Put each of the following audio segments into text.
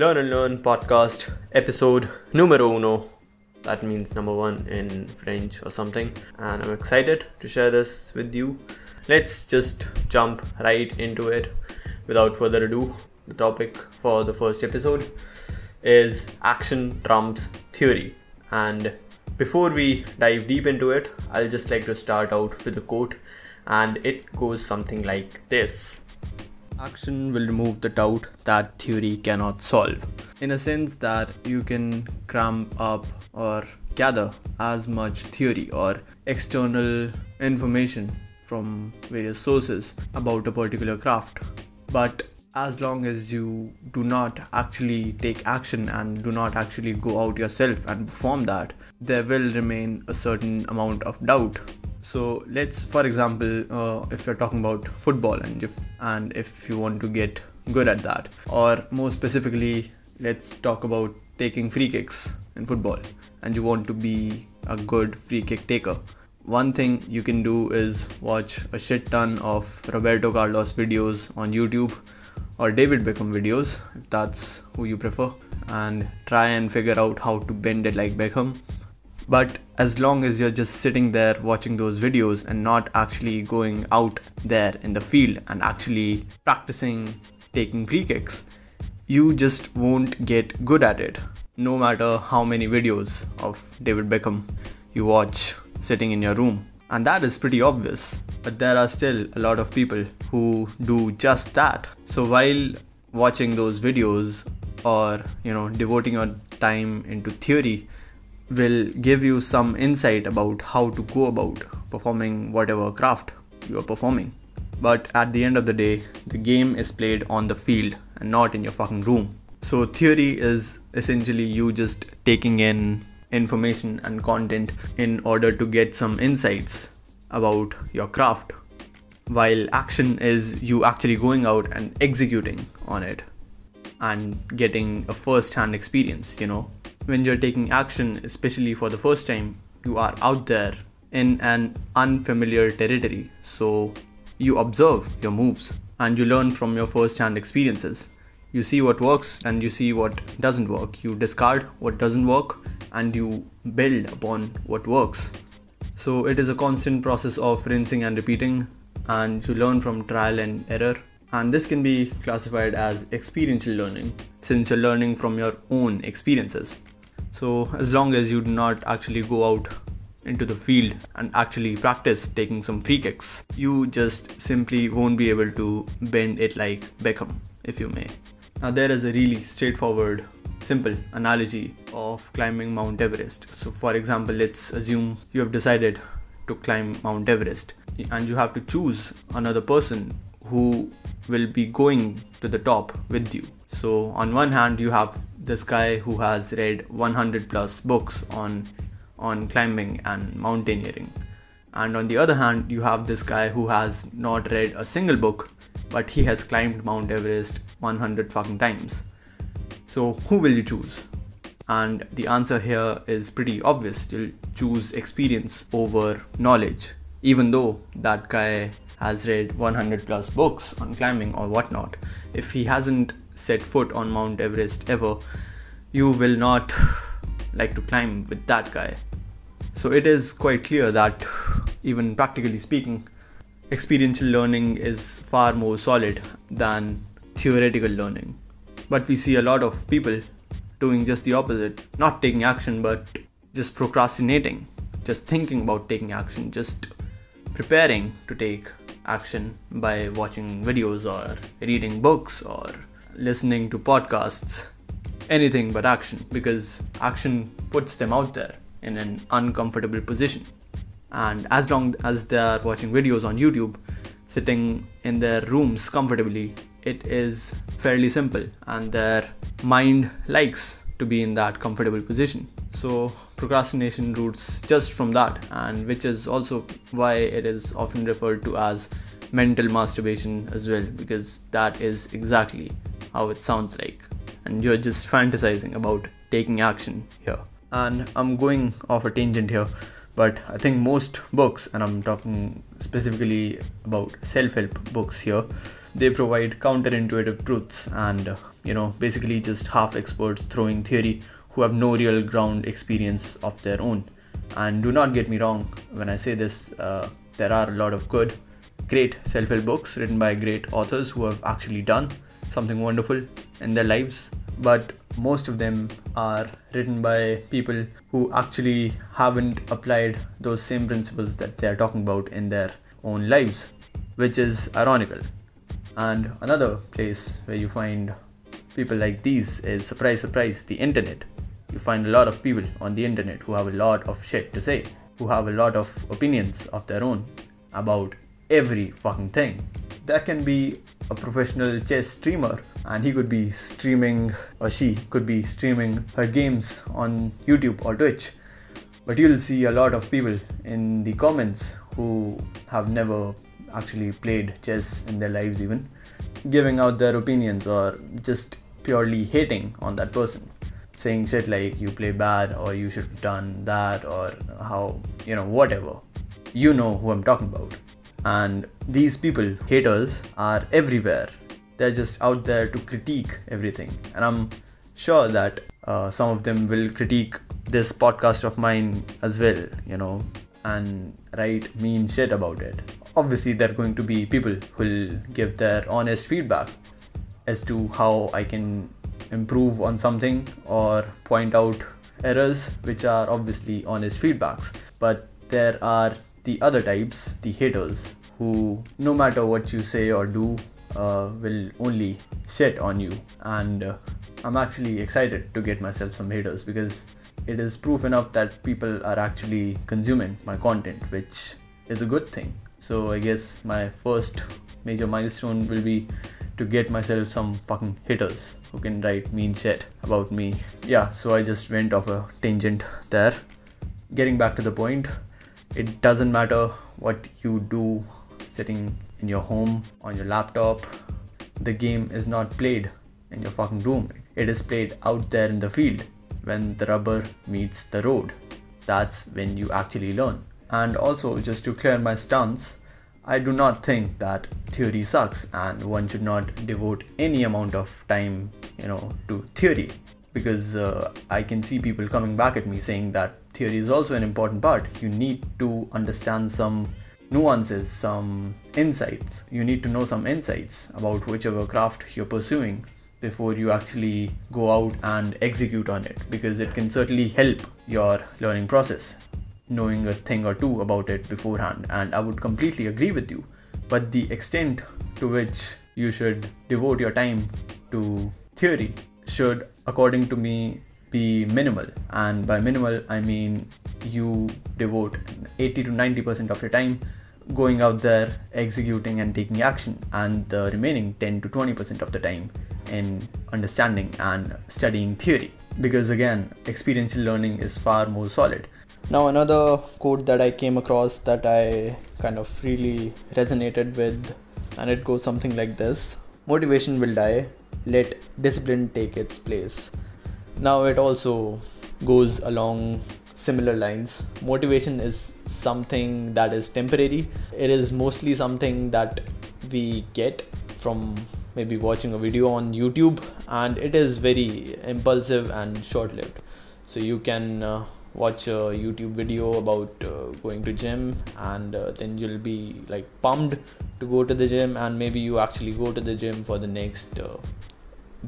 Learn and Learn podcast episode numero uno. That means number one in French or something. And I'm excited to share this with you. Let's just jump right into it without further ado. The topic for the first episode is action trumps theory. And before we dive deep into it, I'll just like to start out with a quote, and it goes something like this Action will remove the doubt that theory cannot solve. In a sense, that you can cram up or gather as much theory or external information from various sources about a particular craft. But as long as you do not actually take action and do not actually go out yourself and perform that, there will remain a certain amount of doubt. So let's, for example, uh, if you're talking about football and if and if you want to get good at that, or more specifically, let's talk about taking free kicks in football, and you want to be a good free kick taker one thing you can do is watch a shit ton of Roberto Carlos videos on YouTube or David Beckham videos if that's who you prefer and try and figure out how to bend it like Beckham. But as long as you're just sitting there watching those videos and not actually going out there in the field and actually practicing taking free kicks, you just won't get good at it. No matter how many videos of David Beckham you watch sitting in your room. And that is pretty obvious. But there are still a lot of people who do just that. So while watching those videos or, you know, devoting your time into theory will give you some insight about how to go about performing whatever craft you are performing. But at the end of the day, the game is played on the field and not in your fucking room. So, theory is essentially you just taking in information and content in order to get some insights about your craft while action is you actually going out and executing on it and getting a first hand experience you know when you're taking action especially for the first time you are out there in an unfamiliar territory so you observe your moves and you learn from your first hand experiences you see what works and you see what doesn't work you discard what doesn't work and you build upon what works. So it is a constant process of rinsing and repeating, and you learn from trial and error. And this can be classified as experiential learning since you're learning from your own experiences. So, as long as you do not actually go out into the field and actually practice taking some free kicks, you just simply won't be able to bend it like Beckham, if you may. Now, there is a really straightforward simple analogy of climbing Mount Everest. So, for example, let's assume you have decided to climb Mount Everest and you have to choose another person who will be going to the top with you. So, on one hand, you have this guy who has read 100 plus books on on climbing and mountaineering. And on the other hand, you have this guy who has not read a single book, but he has climbed Mount Everest 100 fucking times. So, who will you choose? And the answer here is pretty obvious. You'll choose experience over knowledge, even though that guy has read 100 plus books on climbing or whatnot. If he hasn't set foot on Mount Everest ever, you will not like to climb with that guy. So, it is quite clear that, even practically speaking, experiential learning is far more solid than theoretical learning. But we see a lot of people doing just the opposite, not taking action, but just procrastinating, just thinking about taking action, just preparing to take action by watching videos or reading books or listening to podcasts. Anything but action, because action puts them out there in an uncomfortable position. And as long as they are watching videos on YouTube, sitting in their rooms comfortably, it is fairly simple and their mind likes to be in that comfortable position. So, procrastination roots just from that, and which is also why it is often referred to as mental masturbation as well, because that is exactly how it sounds like. And you're just fantasizing about taking action here. And I'm going off a tangent here, but I think most books, and I'm talking specifically about self help books here, they provide counterintuitive truths and, you know, basically just half experts throwing theory who have no real ground experience of their own. And do not get me wrong when I say this, uh, there are a lot of good, great self help books written by great authors who have actually done something wonderful in their lives. But most of them are written by people who actually haven't applied those same principles that they are talking about in their own lives, which is ironical. And another place where you find people like these is surprise, surprise, the internet. You find a lot of people on the internet who have a lot of shit to say, who have a lot of opinions of their own about every fucking thing. There can be a professional chess streamer and he could be streaming or she could be streaming her games on YouTube or Twitch. But you'll see a lot of people in the comments who have never actually played chess in their lives, even giving out their opinions or just purely hating on that person. Saying shit like you play bad or you should have done that or how, you know, whatever. You know who I'm talking about. And these people, haters, are everywhere they're just out there to critique everything. And I'm sure that uh, some of them will critique this podcast of mine as well, you know, and write mean shit about it. Obviously, there are going to be people who will give their honest feedback as to how I can improve on something or point out errors, which are obviously honest feedbacks. But there are the other types, the haters, who no matter what you say or do, uh, will only shit on you. And uh, I'm actually excited to get myself some haters because it is proof enough that people are actually consuming my content, which is a good thing. So I guess my first major milestone will be to get myself some fucking haters who can write mean shit about me. Yeah, so I just went off a tangent there. Getting back to the point, it doesn't matter what you do sitting in your home, on your laptop. The game is not played in your fucking room. It is played out there in the field when the rubber meets the road. That's when you actually learn. And also, just to clear my stance, I do not think that theory sucks and one should not devote any amount of time, you know, to theory because uh, I can see people coming back at me saying that theory is also an important part. You need to understand some nuances, some insights. You need to know some insights about whichever craft you're pursuing before you actually go out and execute on it because it can certainly help your learning process knowing a thing or two about it beforehand and i would completely agree with you but the extent to which you should devote your time to theory should according to me be minimal and by minimal i mean you devote 80 to 90% of your time going out there, executing and taking action, and the remaining 10 to 20% of the time in understanding and studying theory. Because again, experiential learning is far more solid. Now, another quote that I came across that I kind of really resonated with, and it goes something like this Motivation will die, let discipline take its place. Now, it also goes along similar lines. Motivation is something that is temporary. It is mostly something that we get from maybe watching a video on YouTube, and it is very impulsive and short lived. So you can uh, watch a YouTube video about uh, going to gym, and uh, then you'll be like pumped to go to the gym, and maybe you actually go to the gym for the next uh,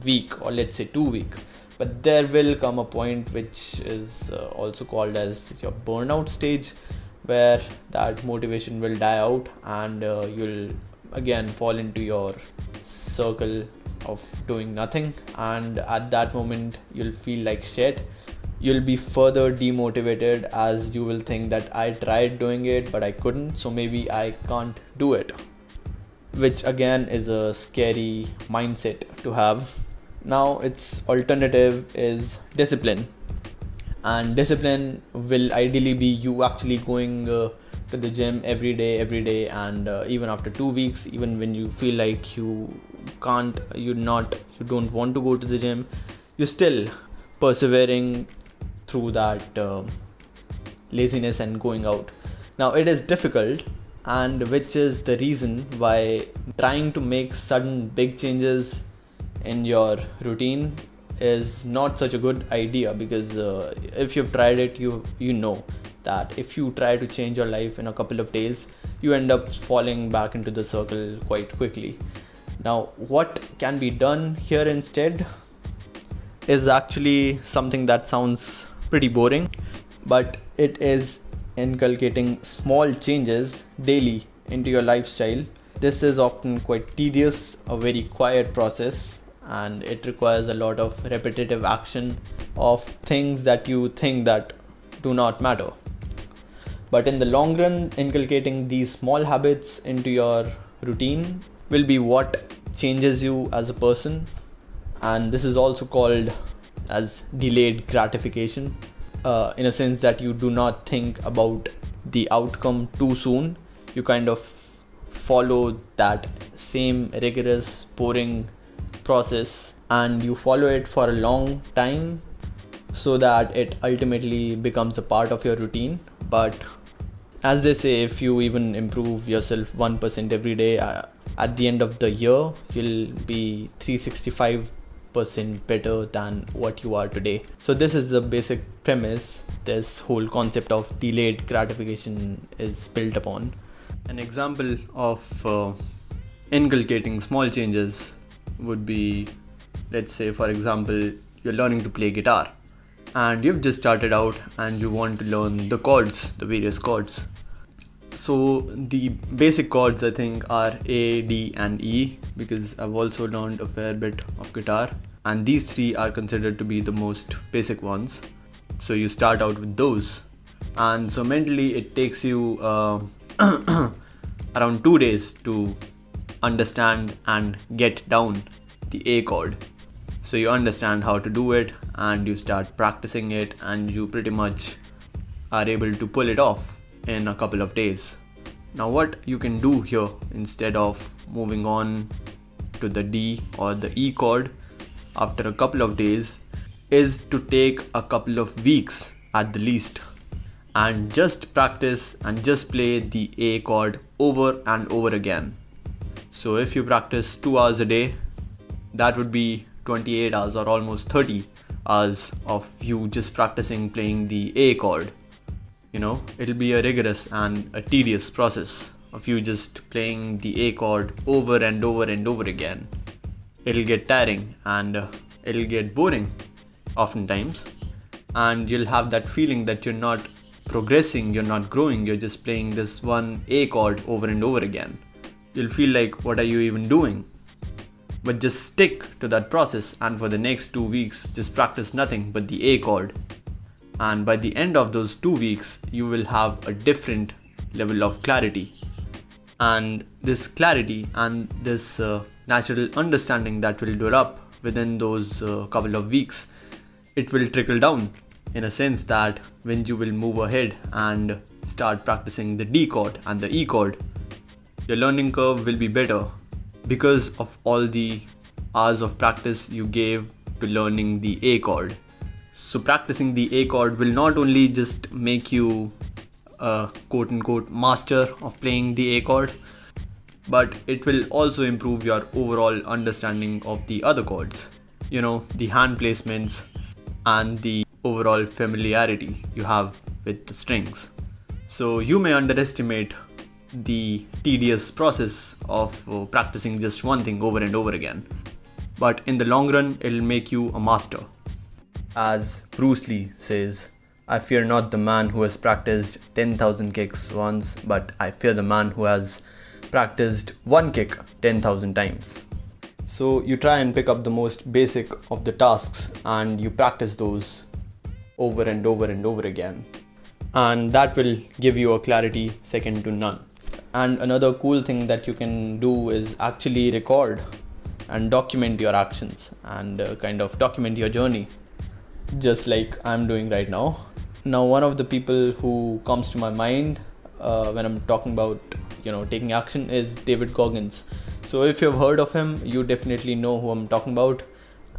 week or let's say two week but there will come a point which is uh, also called as your burnout stage where that motivation will die out and uh, you'll again fall into your circle of doing nothing. And at that moment you'll feel like shit. You'll be further demotivated as you will think that I tried doing it but I couldn't. So maybe I can't do it. Which again is a scary mindset to have now its alternative is discipline. And discipline will ideally be you actually going uh, to the gym every day every day and uh, even after 2 weeks even when you feel like you can't you're not you don't want to go to the gym you're still persevering through that uh, laziness and going out. Now it is difficult and which is the reason why trying to make sudden big changes in your routine is not such a good idea because uh, if you've tried it you you know that if you try to change your life in a couple of days you end up falling back into the circle quite quickly. Now what can be done here instead is actually something that sounds pretty boring but it is inculcating small changes daily into your lifestyle. This is often quite tedious a very quiet process and it requires a lot of repetitive action of things that you think that do not matter. But in the long run inculcating these small habits into your routine will be what changes you as a person. And this is also called as delayed gratification uh, in a sense that you do not think about the outcome too soon. You kind of follow that same rigorous boring process and you follow it for a long time so that it ultimately becomes a part of your routine. But as they say if you even improve yourself 1% every day uh, at the end of the year you'll be 365% better than what you are today. So this is the basic premise. This whole concept of delayed gratification is built upon. An example of uh, inculcating small changes would be let's say for example you're learning to play guitar and you've just started out and you want to learn the chords the various chords. So the basic chords i think are a d and e because i've also learned a fair bit of guitar. And these three are considered to be the most basic ones. So you start out with those. And so mentally it takes you uh, around two days to understand and get down the a chord so you understand how to do it and you start practicing it and you pretty much are able to pull it off in a couple of days now what you can do here instead of moving on to the D or the E chord after a couple of days is to take a couple of weeks at the least and just practice and just play the A chord over and over again. So if you practice 2 hours a day, that would be 28 hours or almost 30 hours of you just practicing playing the A chord. You know, it'll be a rigorous and a tedious process of you just playing the A chord over and over and over again. It'll get tiring and uh, it'll get boring oftentimes, and you'll have that feeling that you're not progressing, you're not growing, you're just playing this one A chord over and over again. You'll feel like, what are you even doing? But just stick to that process, and for the next two weeks, just practice nothing but the A chord. And by the end of those two weeks, you will have a different level of clarity. And this clarity and this uh, natural understanding that will develop within those uh, couple of weeks, it will trickle down in a sense that when you will move ahead and start practicing the D chord and the E chord, your learning curve will be better because of all the hours of practice you gave to learning the A chord. So, practicing the A chord will not only just make you a quote unquote master of playing the A chord, but it will also improve your overall understanding of the other chords. You know, the hand placements and the overall familiarity you have with the strings. So, you may underestimate the tedious process of uh, practicing just one thing over and over again. But in the long run, it'll make you a master. As Bruce Lee says, I fear not the man who has practiced 10,000 kicks once, but I fear the man who has practiced one kick 10,000 times. So you try and pick up the most basic of the tasks and you practice those over and over and over again. And that will give you a clarity second to none. And another cool thing that you can do is actually record and document your actions and uh, kind of document your journey, just like I'm doing right now. Now, one of the people who comes to my mind uh, when I'm talking about you know taking action is David Goggins. So if you've heard of him, you definitely know who I'm talking about,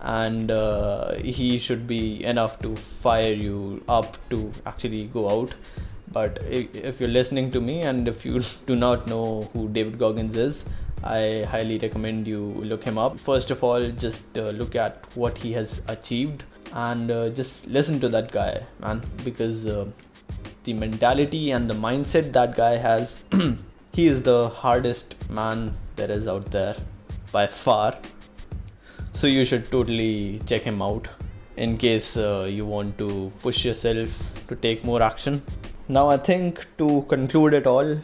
and uh, he should be enough to fire you up to actually go out But if you're listening to me and if you do not know who David Goggins is, I highly recommend you look him up. First of all, just uh, look at what he has achieved and uh, just listen to that guy, man, because uh, the mentality and the mindset that guy has, he is the hardest man there is out there by far. So you should totally check him out in case uh, you want to push yourself to take more action. Now, I think to conclude it all,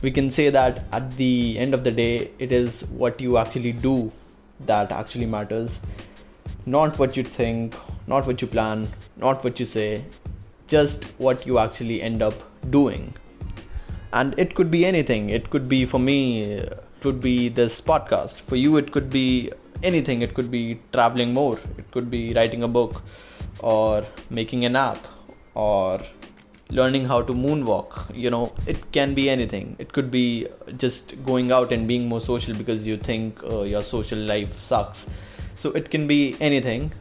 we can say that at the end of the day, it is what you actually do that actually matters, not what you think, not what you plan, not what you say, just what you actually end up doing. And it could be anything. It could be for me, it would be this podcast. For you, it could be anything. It could be traveling more, it could be writing a book, or making an app, or learning how to moonwalk. You know it can be anything. It could be just going out and being more social because you think uh, your social life sucks. So it can be anything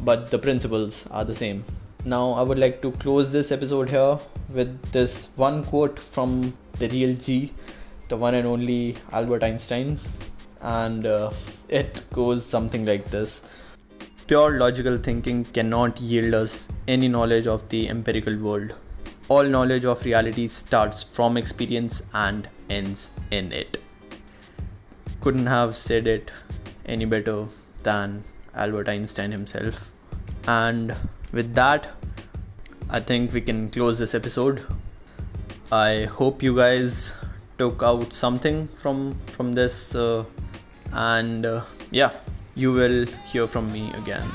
but the principles are the same. Now i would like to close this episode here with this one quote from the real g the one and only albert einstein. And uh, it goes something like this. Pure logical thinking cannot yield us any knowledge of the empirical world all knowledge of reality starts from experience and ends in it. Couldn't have said it any better than Albert Einstein himself. And with that, I think we can close this episode. I hope you guys took out something from from this uh, and uh, yeah you will hear from me again